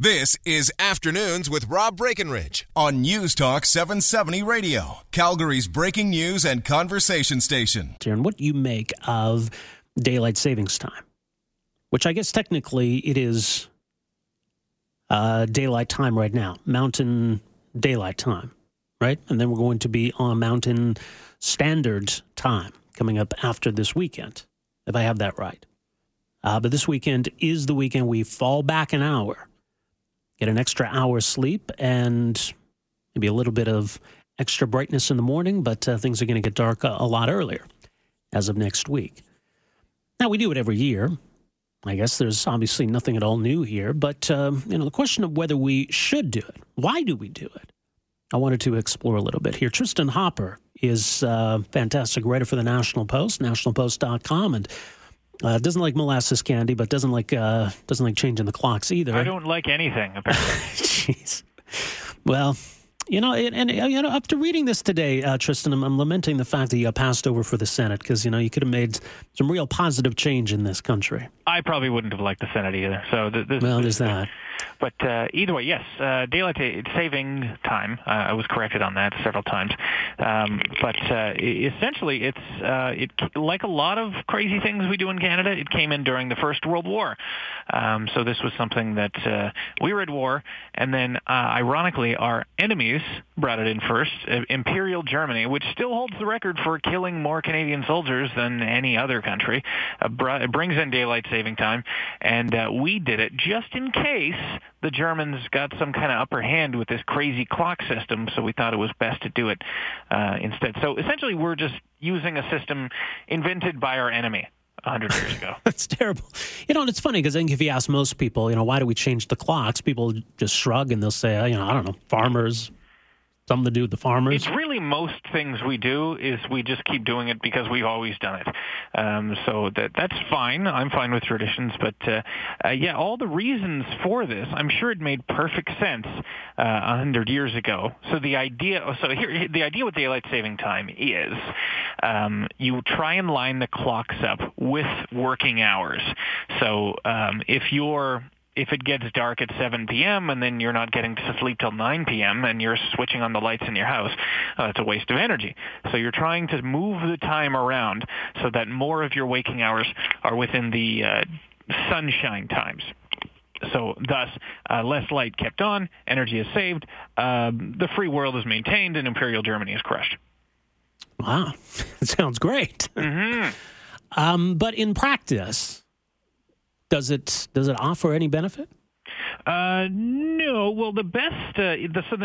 This is Afternoons with Rob Breckenridge on News Talk 770 Radio, Calgary's breaking news and conversation station. And what do you make of daylight savings time, which I guess technically it is uh, daylight time right now, mountain daylight time, right? And then we're going to be on mountain standard time coming up after this weekend, if I have that right. Uh, but this weekend is the weekend we fall back an hour get an extra hour sleep and maybe a little bit of extra brightness in the morning, but uh, things are going to get dark a, a, lot earlier as of next week. Now, we do it every year. I guess there's obviously nothing at all new here, but um, you know the question of whether we should do it. Why do we do it? I wanted to explore a little bit here. Tristin Hopper is a uh, fantastic writer for the National Post, nationalpost.com, and uh, doesn't like molasses candy, but doesn't like uh, doesn't like changing the clocks either. I don't like anything. Apparently, jeez. Well, you know, and, and, you know, after reading this today, uh, Tristin, I'm, I'm, lamenting the fact that you passed over for the Senate because you know you could have made some real positive change in this country. I probably wouldn't have liked the Senate either. So th- this, well, there's that. But uh, either way, yes, uh, daylight saving time. Uh, I was corrected on that several times. Um, but uh, essentially, it's uh, it like a lot of crazy things we do in Canada. It came in during the First World War, um, so this was something that uh, we were at war, and then uh, ironically, our enemies brought it in first. Uh, Imperial Germany, which still holds the record for killing more Canadian soldiers than any other country, uh, br- brings in daylight saving time, and uh, we did it just in case the Germans got some kind of upper hand with this crazy clock system, so we thought it was best to do it uh, instead. So essentially, we're just using a system invented by our enemy. 100 years ago. That's terrible. You know, it's funny because I think if you ask most people, you know, why do we change the clocks? People just shrug and they'll say, you know, I don't know, farmers, something to do with the farmers? It's really most things we do is we just keep doing it because we've always done it. Um, so that that's fine. I'm fine with traditions, but uh, uh, yeah, all the reasons for this, I'm sure it made perfect sense uh, a uh, hundred years ago. So the idea, so here, the idea with daylight saving time is um, you try and line the clocks up with working hours. So um, if you're if it gets dark at 7 p.m. and then you're not getting to sleep till 9 p.m. and you're switching on the lights in your house, uh, it's a waste of energy. So you're trying to move the time around so that more of your waking hours are within the uh, sunshine times. So thus, uh, less light kept on, energy is saved, um, the free world is maintained, and Imperial Germany is crushed. Wow, that sounds great. Mm-hmm. Um, but in practice, does it does it offer any benefit? Uh, no. Well, the best uh, the so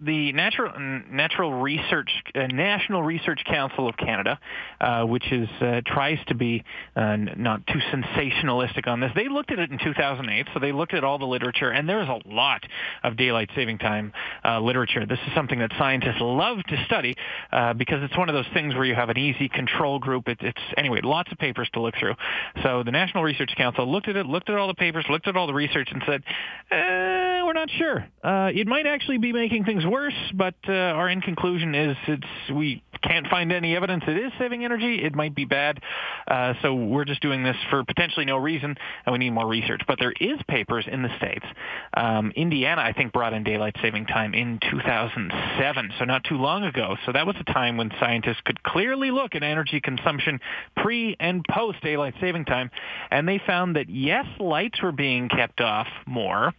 the Natural Natural Research uh, National Research Council of Canada, uh, which is uh, tries to be uh, not too sensationalistic on this. They looked at it in 2008, so they looked at all the literature, and there's a lot of daylight saving time uh, literature. This is something that scientists love to study uh, because it's one of those things where you have an easy control group. It, it's anyway, lots of papers to look through. So the National Research Council looked at it, looked at all the papers, looked at all the research, and said, "We're not sure. it might actually be making things worse, but uh, our end conclusion is it's we can't find any evidence it is saving energy. It might be bad, uh, so we're just doing this for potentially no reason, and we need more research. But there is papers in the states. Um, Indiana, I think, brought in daylight saving time in 2007, so not too long ago. So that was a time when scientists could clearly look at energy consumption pre and post daylight saving time, and they found that yes, lights were being kept off more.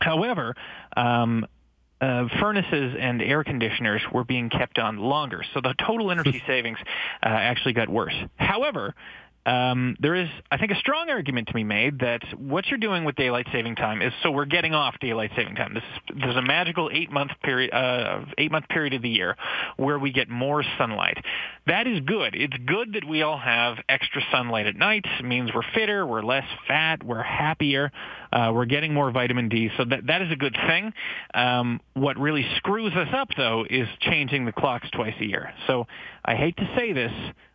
However, um, uh, furnaces and air conditioners were being kept on longer. So the total energy savings uh, actually got worse. However, um, there is, I think, a strong argument to be made that what you're doing with daylight saving time is so we're getting off daylight saving time. This, there's a magical eight month period, uh, eight month period of the year where we get more sunlight. That is good. It's good that we all have extra sunlight at night. It means we're fitter, we're less fat, we're happier, uh, we're getting more vitamin D. So that that is a good thing. Um, what really screws us up though is changing the clocks twice a year. So I hate to say this.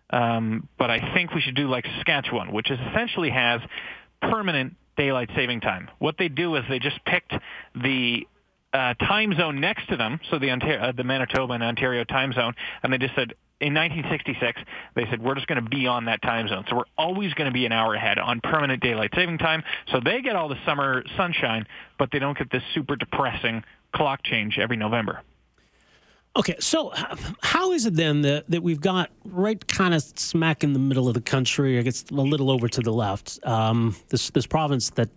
Um, but I think we should do like Saskatchewan, which is essentially has permanent daylight saving time. What they do is they just picked the uh, time zone next to them, so the Ontario, uh, the Manitoba and Ontario time zone, and they just said in 1966 they said we're just going to be on that time zone, so we're always going to be an hour ahead on permanent daylight saving time. So they get all the summer sunshine, but they don't get this super depressing clock change every November. Okay, so how is it then that, that we've got right kind of smack in the middle of the country, I guess a little over to the left, um, this this province that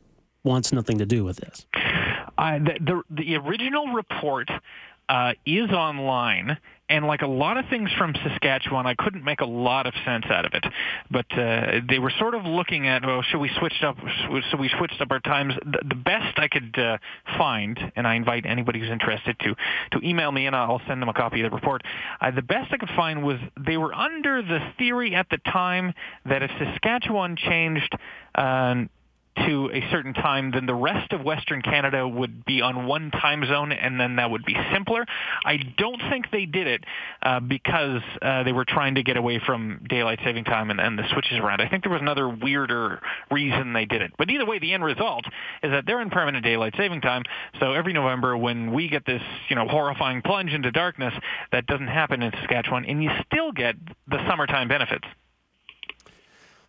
wants nothing to do with this? Uh, the, the, the original report uh, is online, and like a lot of things from Saskatchewan, I couldn't make a lot of sense out of it. But uh, they were sort of looking at, oh, should we switch up? So we switched up our times. The, the best I could uh, find, and I invite anybody who's interested to to email me, and I'll send them a copy of the report. Uh, the best I could find was they were under the theory at the time that if Saskatchewan changed. Uh, to a certain time, then the rest of Western Canada would be on one time zone, and then that would be simpler. I don't think they did it uh, because uh, they were trying to get away from daylight saving time and, and the switches around. I think there was another weirder reason they did it. But either way, the end result is that they're in permanent daylight saving time. So every November, when we get this, you know, horrifying plunge into darkness, that doesn't happen in Saskatchewan, and you still get the summertime benefits.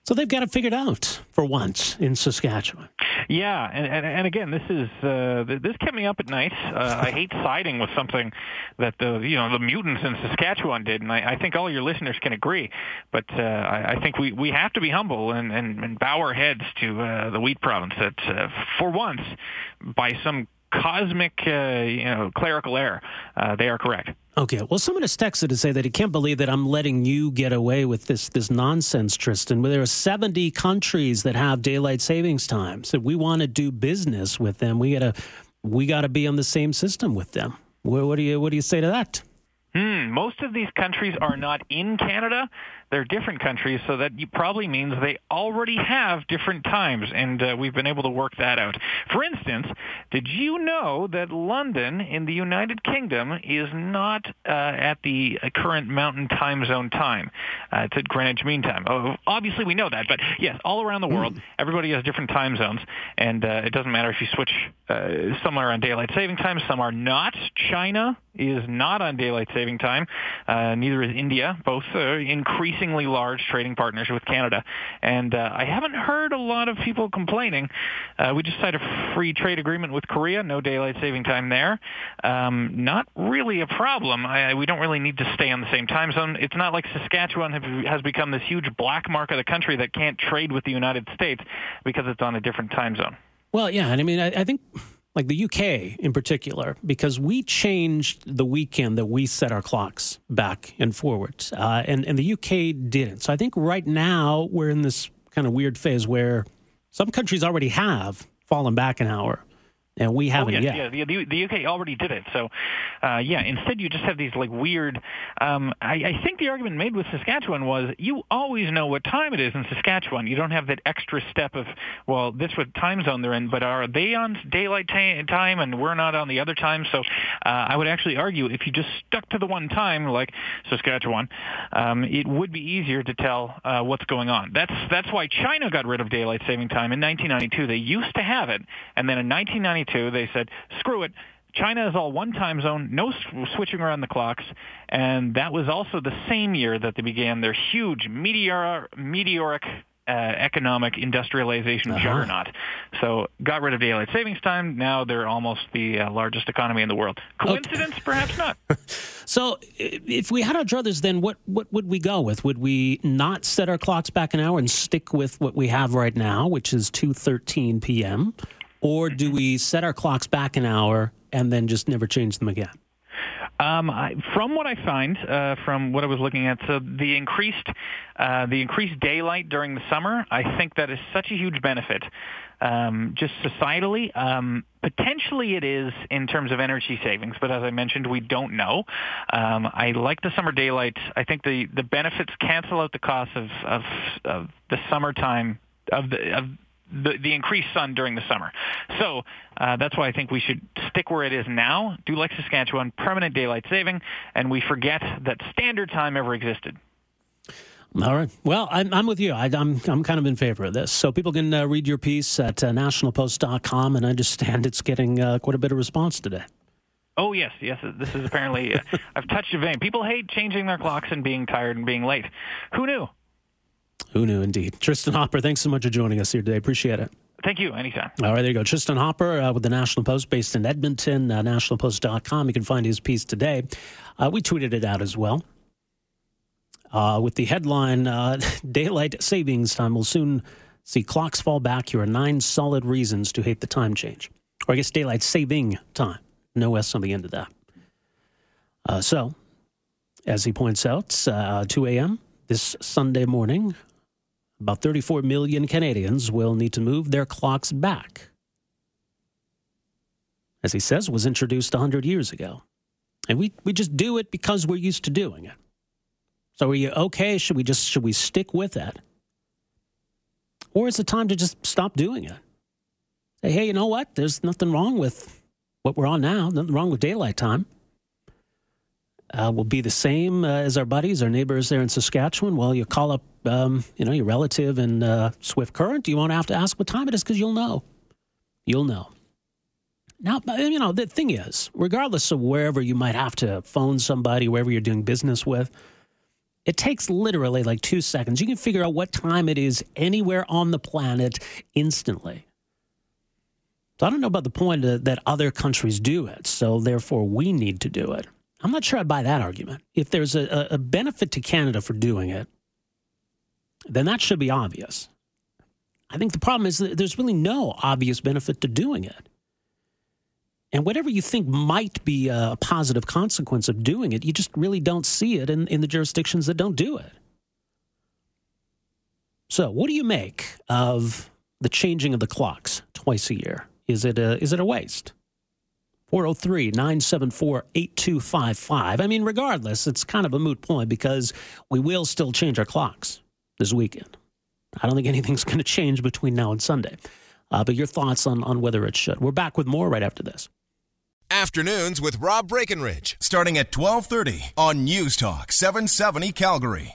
So they've got it figured out for once in Saskatchewan. Yeah, and, and, and again, this is uh, this kept me up at night. Uh, I hate siding with something that the you know the mutants in Saskatchewan did, and I, I think all your listeners can agree. But uh, I, I think we, we have to be humble and, and, and bow our heads to uh, the wheat province that, uh, for once, by some cosmic, uh, you know, clerical error, uh, they are correct. Okay. Well, someone has texted to say that he can't believe that I'm letting you get away with this this nonsense, Tristin. Where There are 70 countries that have daylight savings times. So we want to do business with them. We gotta we gotta be on the same system with them. What, what do you what do you say to that? Hmm, most of these countries are not in Canada. They're different countries, so that probably means they already have different times, and uh, we've been able to work that out. For instance, did you know that London in the United Kingdom is not uh, at the uh, current Mountain Time Zone time? Uh, it's at Greenwich Mean Time. Oh, obviously, we know that, but yes, all around the hmm. world, everybody has different time zones, and uh, it doesn't matter if you switch. Uh, some are on daylight saving time, some are not. China is not on daylight saving time. Uh, neither is India. Both are increasingly large trading partners with Canada. And uh, I haven't heard a lot of people complaining. Uh, we just signed a free trade agreement with Korea. No daylight saving time there. Um, not really a problem. I, we don't really need to stay on the same time zone. It's not like Saskatchewan have, has become this huge black mark of the country that can't trade with the United States because it's on a different time zone. Well, yeah, and I mean, I, I think like the UK in particular, because we changed the weekend that we set our clocks back and forward, uh, and and the UK didn't. So I think right now we're in this kind of weird phase where some countries already have fallen back an hour and we haven't oh, yes, yet. Yeah, the, the UK already did it. So, uh, yeah, instead you just have these like weird. Um, I, I think the argument made with Saskatchewan was you always know what time it is in Saskatchewan. You don't have that extra step of well, this what time zone they're in, but are they on daylight t- time and we're not on the other time? So, uh, I would actually argue if you just stuck to the one time, like Saskatchewan, um, it would be easier to tell uh, what's going on. That's that's why China got rid of daylight saving time in 1992. They used to have it, and then in 1992 they said, screw it. China is all one time zone, no switching around the clocks, and that was also the same year that they began their huge meteor, meteoric uh, economic industrialization uh-huh. juggernaut. So got rid of daylight savings time. Now they're almost the uh, largest economy in the world. Coincidence? Okay. Perhaps not. so if we had our druthers, then what, what would we go with? Would we not set our clocks back an hour and stick with what we have right now, which is 2.13 p.m.? Or do we set our clocks back an hour and then just never change them again? Um, I, from what I find, uh, from what I was looking at, so the increased uh, the increased daylight during the summer, I think that is such a huge benefit. Um, just societally, um, potentially it is in terms of energy savings, but as I mentioned, we don't know. Um, I like the summer daylight. I think the, the benefits cancel out the cost of, of, of the summertime of the of the, the increased sun during the summer. So uh, that's why I think we should stick where it is now, do like Saskatchewan, permanent daylight saving, and we forget that standard time ever existed. All right. Well, I'm, I'm with you. I, am I'm, I'm kind of in favor of this. So people can uh, read your piece at uh, nationalpost.com, and I understand it's getting uh, quite a bit of response today. Oh yes, yes. This is apparently uh, I've touched a vein. People hate changing their clocks and being tired and being late. Who knew? Who knew, indeed. Tristin Hopper, thanks so much for joining us here today. Appreciate it. Thank you. Anytime. All right, there you go. Tristin Hopper uh, with the National Post based in Edmonton, uh, nationalpost.com. You can find his piece today. Uh, we tweeted it out as well. Uh, with the headline uh, Daylight Savings Time will soon see clocks fall back. Here are nine solid reasons to hate the time change. Or I guess daylight saving time. No S on the end of that. Uh, so, as he points out, 2 a.m. this Sunday morning, about 34 million Canadians will need to move their clocks back. As he says, was introduced 100 years ago. And we, we just do it because we're used to doing it. So are you okay? Should we just should we stick with it? Or is it time to just stop doing it? Say, hey, you know what? There's nothing wrong with what we're on now, nothing wrong with daylight time uh, will be the same uh, as our buddies, our neighbors there in Saskatchewan. Well, you call up, um, you know, your relative in uh, Swift Current. You won't have to ask what time it is because you'll know. You'll know. Now, you know, the thing is, regardless of wherever you might have to phone somebody, wherever you're doing business with, it takes literally like two seconds. You can figure out what time it is anywhere on the planet instantly. So I don't know about the point that other countries do it, so therefore we need to do it. I'm not sure I buy that argument. If there's a, a benefit to Canada for doing it, then that should be obvious. I think the problem is that there's really no obvious benefit to doing it. And whatever you think might be a positive consequence of doing it, you just really don't see it in, in the jurisdictions that don't do it. So, what do you make of the changing of the clocks twice a year? Is it a, is it a waste? 403 974 8255. I mean, regardless, it's kind of a moot point because we will still change our clocks this weekend. I don't think anything's going to change between now and Sunday. Uh, but your thoughts on, on whether it should. We're back with more right after this. Afternoons with Rob Breckenridge, starting at 1230 on News Talk 770 Calgary.